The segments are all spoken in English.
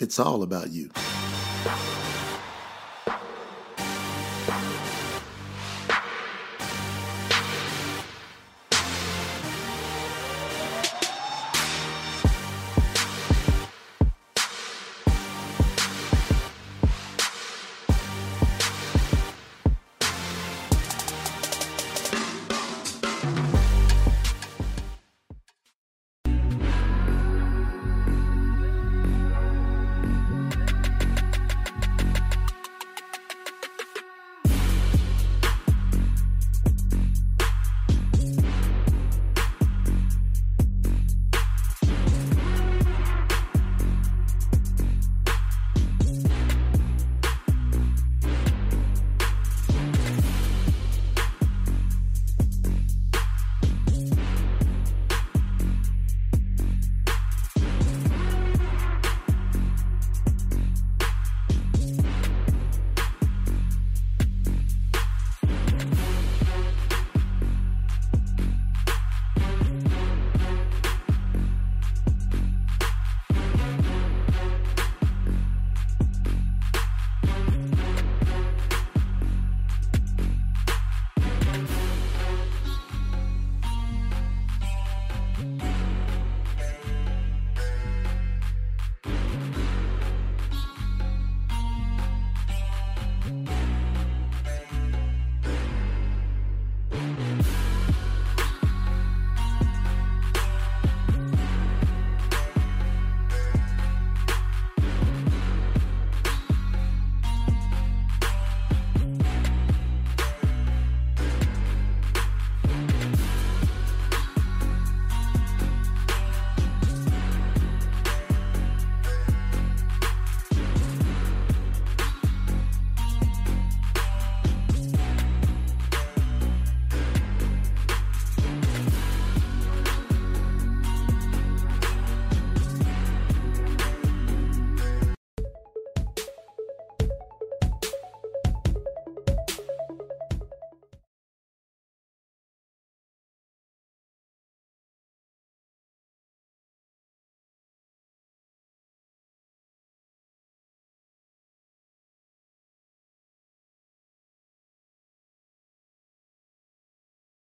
It's all about you.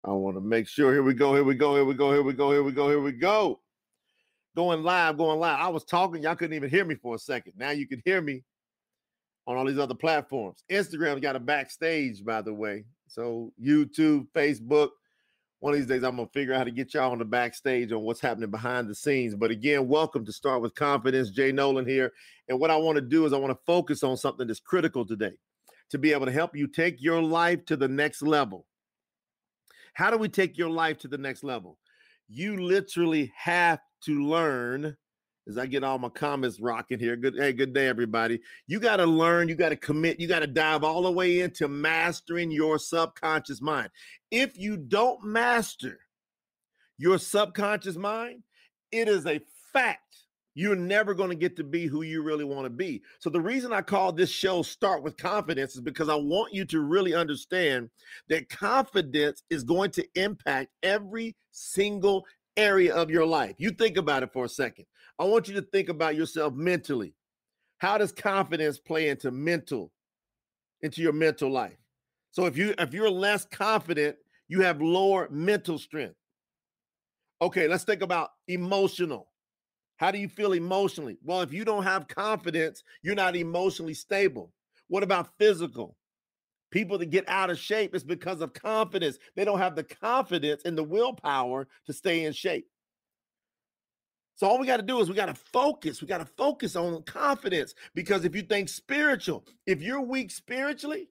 I want to make sure. Here we go. Here we go. Here we go. Here we go. Here we go. Here we go. Going live. Going live. I was talking. Y'all couldn't even hear me for a second. Now you can hear me on all these other platforms. Instagram got a backstage, by the way. So YouTube, Facebook. One of these days, I'm gonna figure out how to get y'all on the backstage on what's happening behind the scenes. But again, welcome to Start with Confidence. Jay Noland here, and what I want to do is I want to focus on something that's critical today to be able to help you take your life to the next level. How do we take your life to the next level? You literally have to learn. As I get all my comments rocking here. Good, hey, good day, everybody. You got to learn, you got to commit, you got to dive all the way into mastering your subconscious mind. If you don't master your subconscious mind, it is a fact you're never going to get to be who you really want to be. So the reason I call this show Start with Confidence is because I want you to really understand that confidence is going to impact every single area of your life. You think about it for a second. I want you to think about yourself mentally. How does confidence play into mental into your mental life? So if you if you're less confident, you have lower mental strength. Okay, let's think about emotional how do you feel emotionally? Well, if you don't have confidence, you're not emotionally stable. What about physical? People that get out of shape is because of confidence. They don't have the confidence and the willpower to stay in shape. So all we got to do is we got to focus. We got to focus on confidence because if you think spiritual, if you're weak spiritually,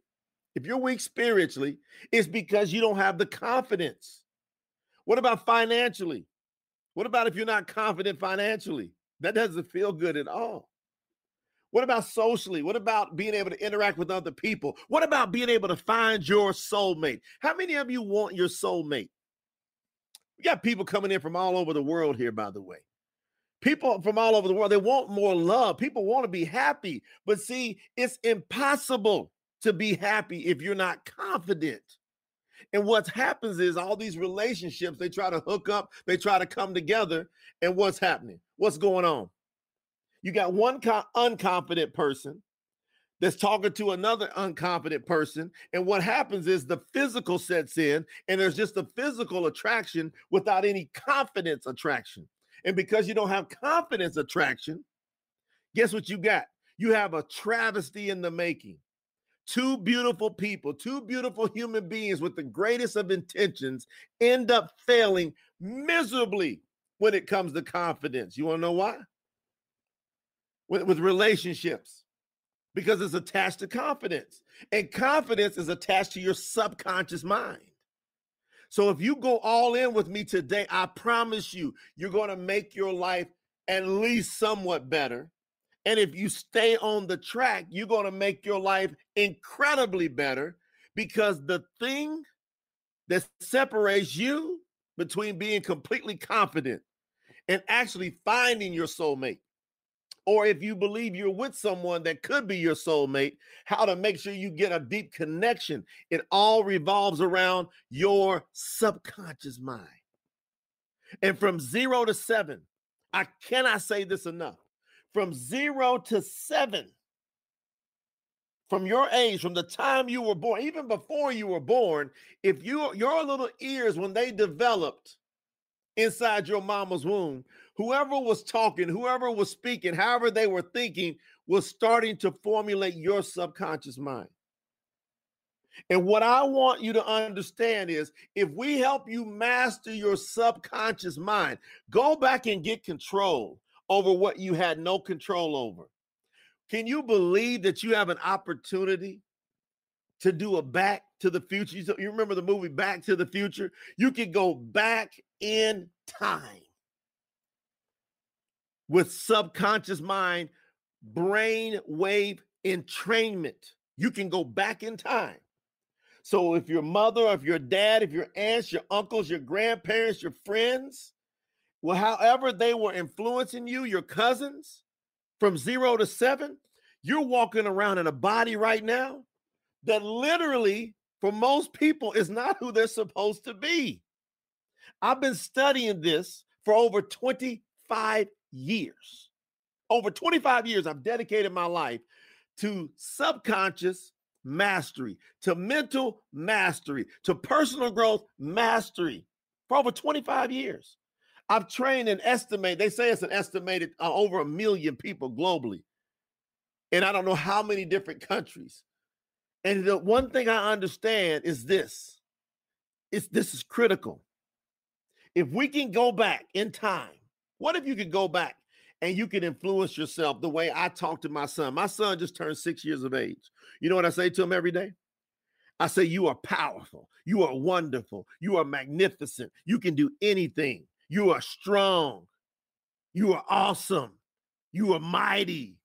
if you're weak spiritually, it's because you don't have the confidence. What about financially? What about if you're not confident financially? That doesn't feel good at all. What about socially? What about being able to interact with other people? What about being able to find your soulmate? How many of you want your soulmate? We got people coming in from all over the world here, by the way. People from all over the world, they want more love. People want to be happy. But see, it's impossible to be happy if you're not confident. And what happens is all these relationships, they try to hook up, they try to come together. And what's happening? What's going on? You got one co- unconfident person that's talking to another unconfident person. And what happens is the physical sets in, and there's just a physical attraction without any confidence attraction. And because you don't have confidence attraction, guess what you got? You have a travesty in the making. Two beautiful people, two beautiful human beings with the greatest of intentions end up failing miserably when it comes to confidence. You want to know why? With, with relationships because it's attached to confidence. And confidence is attached to your subconscious mind. So if you go all in with me today, I promise you, you're going to make your life at least somewhat better. And if you stay on the track, you're going to make your life incredibly better because the thing that separates you between being completely confident and actually finding your soulmate or if you believe you're with someone that could be your soulmate, how to make sure you get a deep connection. It all revolves around your subconscious mind. And from zero to seven, I cannot say this enough. From zero to seven, from your age, from the time you were born, even before you were born, if you your little ears, when they developed inside your mama's womb, whoever was talking, whoever was speaking, however they were thinking, was starting to formulate your subconscious mind. And what I want you to understand is if we help you master your subconscious mind, go back and get control over what you had no control over. Can you believe that you have an opportunity to do a back to the future? You remember the movie Back to the Future? You can go back in time with subconscious mind, brain wave entrainment. You can go back in time. So if your mother, if your dad, if your aunts, your uncles, your grandparents, your friends, well, however they were influencing you, your cousins, from zero to seven, you're walking around in a body right now that literally, for most people, is not who they're supposed to be. I've been studying this for over 25 years. Over 25 years, I've dedicated my life to subconscious mastery, to mental mastery, to personal growth mastery for over 25 years. I've trained and estimated, they say it's an estimated uh, over a million people globally. And I don't know how many different countries. And the one thing I understand is this. It's this is critical. If we can go back in time what if you could go back and you can influence yourself the way I talk to my son? My son just turned six years of age. You know what I say to him every day? I say, You are powerful. You are wonderful. You are magnificent. You can do anything. You are strong. You are awesome. You are mighty.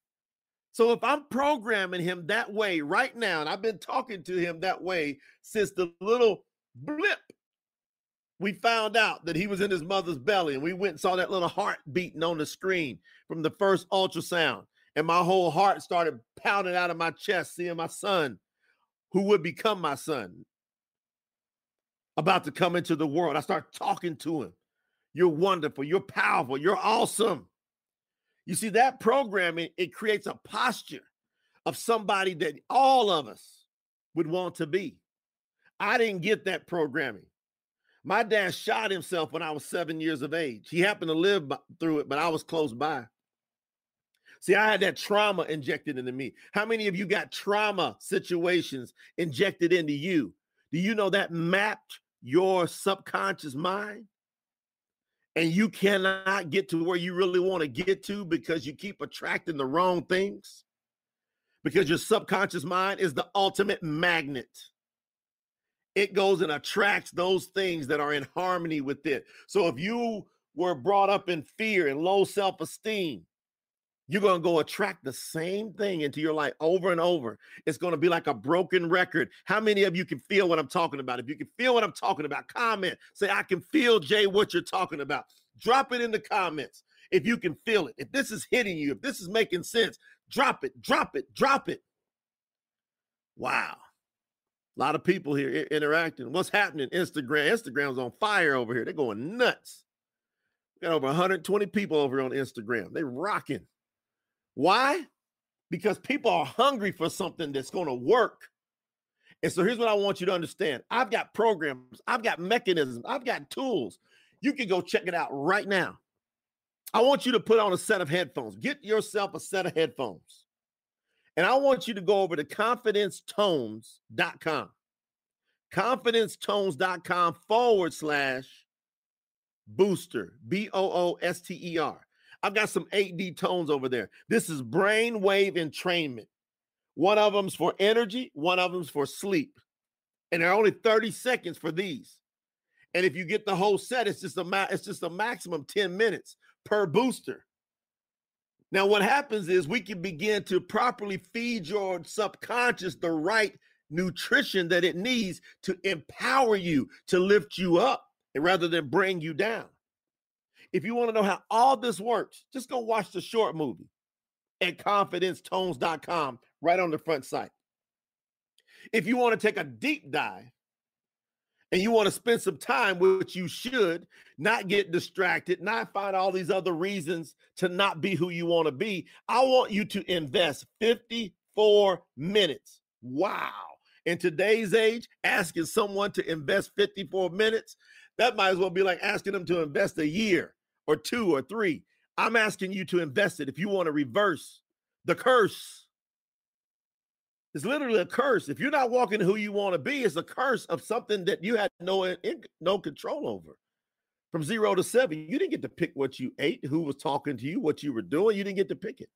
So if I'm programming him that way right now, and I've been talking to him that way since the little blip we found out that he was in his mother's belly and we went and saw that little heart beating on the screen from the first ultrasound and my whole heart started pounding out of my chest seeing my son who would become my son about to come into the world i start talking to him you're wonderful you're powerful you're awesome you see that programming it creates a posture of somebody that all of us would want to be i didn't get that programming my dad shot himself when I was seven years of age. He happened to live through it, but I was close by. See, I had that trauma injected into me. How many of you got trauma situations injected into you? Do you know that mapped your subconscious mind? And you cannot get to where you really want to get to because you keep attracting the wrong things? Because your subconscious mind is the ultimate magnet it goes and attracts those things that are in harmony with it. So if you were brought up in fear and low self esteem, you're going to go attract the same thing into your life over and over. It's going to be like a broken record. How many of you can feel what I'm talking about? If you can feel what I'm talking about, comment. Say, I can feel, Jay, what you're talking about. Drop it in the comments if you can feel it. If this is hitting you, if this is making sense, drop it, drop it, drop it. Wow. A lot of people here interacting. What's happening? Instagram. Instagram's on fire over here. They're going nuts. We got over 120 people over on Instagram. They're rocking. Why? Because people are hungry for something that's going to work. And so here's what I want you to understand I've got programs, I've got mechanisms, I've got tools. You can go check it out right now. I want you to put on a set of headphones. Get yourself a set of headphones. And I want you to go over to confidencetones.com. Confidencetones.com forward slash booster, B O O S T E R. I've got some 8D tones over there. This is brainwave entrainment. One of them's for energy, one of them's for sleep. And there are only 30 seconds for these. And if you get the whole set, it's just a ma- it's just a maximum 10 minutes per booster. Now, what happens is we can begin to properly feed your subconscious the right nutrition that it needs to empower you, to lift you up, rather than bring you down. If you want to know how all this works, just go watch the short movie at confidencetones.com right on the front site. If you want to take a deep dive and you want to spend some time, which you should, not get distracted, not find all these other reasons to not be who you want to be, I want you to invest 54 minutes. Wow. In today's age, asking someone to invest 54 minutes, that might as well be like asking them to invest a year or two or three. I'm asking you to invest it if you want to reverse the curse it's literally a curse. If you're not walking who you want to be, it's a curse of something that you had no no control over. From zero to seven, you didn't get to pick what you ate, who was talking to you, what you were doing. You didn't get to pick it.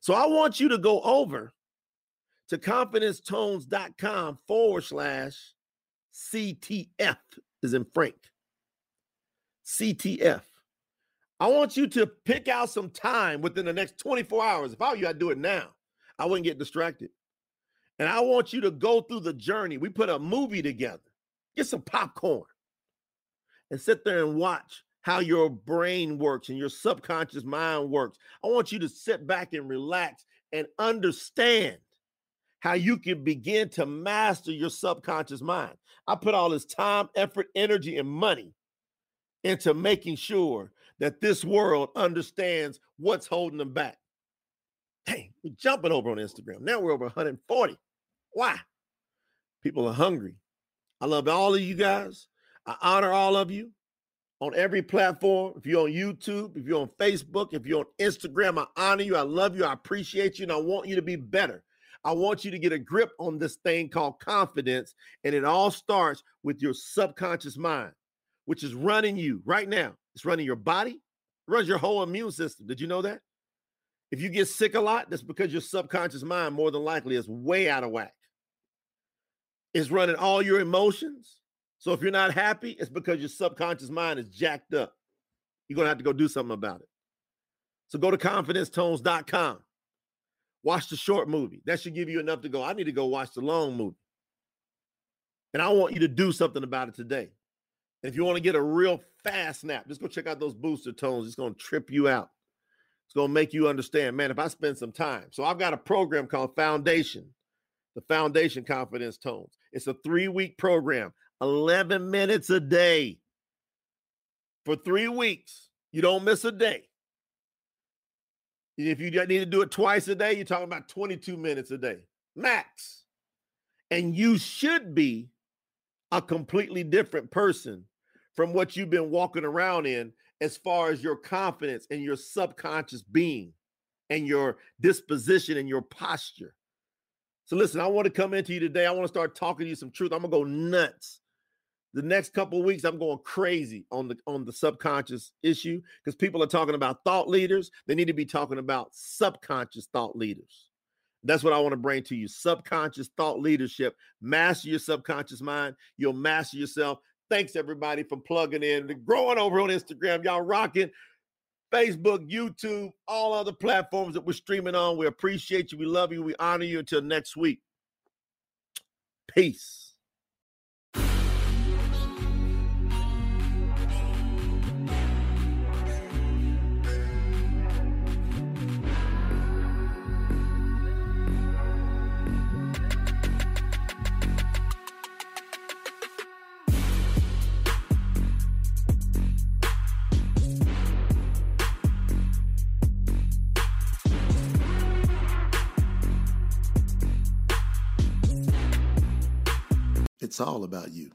So I want you to go over to confidencetones.com forward slash CTF is in Frank. CTF. I want you to pick out some time within the next 24 hours. If I were you, I'd do it now. I wouldn't get distracted. And I want you to go through the journey. We put a movie together. Get some popcorn and sit there and watch how your brain works and your subconscious mind works. I want you to sit back and relax and understand how you can begin to master your subconscious mind. I put all this time, effort, energy, and money into making sure that this world understands what's holding them back. Hey, we're jumping over on Instagram. Now we're over 140. Why? People are hungry. I love all of you guys. I honor all of you on every platform. If you're on YouTube, if you're on Facebook, if you're on Instagram, I honor you. I love you. I appreciate you. And I want you to be better. I want you to get a grip on this thing called confidence. And it all starts with your subconscious mind, which is running you right now. It's running your body, it runs your whole immune system. Did you know that? If you get sick a lot, that's because your subconscious mind more than likely is way out of whack It's running all your emotions. So if you're not happy, it's because your subconscious mind is jacked up. You're going to have to go do something about it. So go to confidencetones.com. Watch the short movie. That should give you enough to go. I need to go watch the long movie. And I want you to do something about it today. And if you want to get a real fast nap, just go check out those booster tones. It's going to trip you out. It's going to make you understand, man, if I spend some time. So I've got a program called Foundation the Foundation Confidence Tones. It's a three week program, 11 minutes a day for three weeks. You don't miss a day. If you need to do it twice a day, you're talking about 22 minutes a day, max. And you should be a completely different person from what you've been walking around in as far as your confidence and your subconscious being and your disposition and your posture. So listen, I want to come into you today. I want to start talking to you some truth. I'm gonna go nuts. The next couple weeks, I'm going crazy on the on the subconscious issue because people are talking about thought leaders. They need to be talking about subconscious thought leaders. That's what I want to bring to you. Subconscious thought leadership. Master your subconscious mind. You'll master yourself. Thanks everybody for plugging in. Growing over on Instagram. Y'all rocking. Facebook, YouTube, all other platforms that we're streaming on. We appreciate you. We love you. We honor you. Until next week. Peace. It's all about you.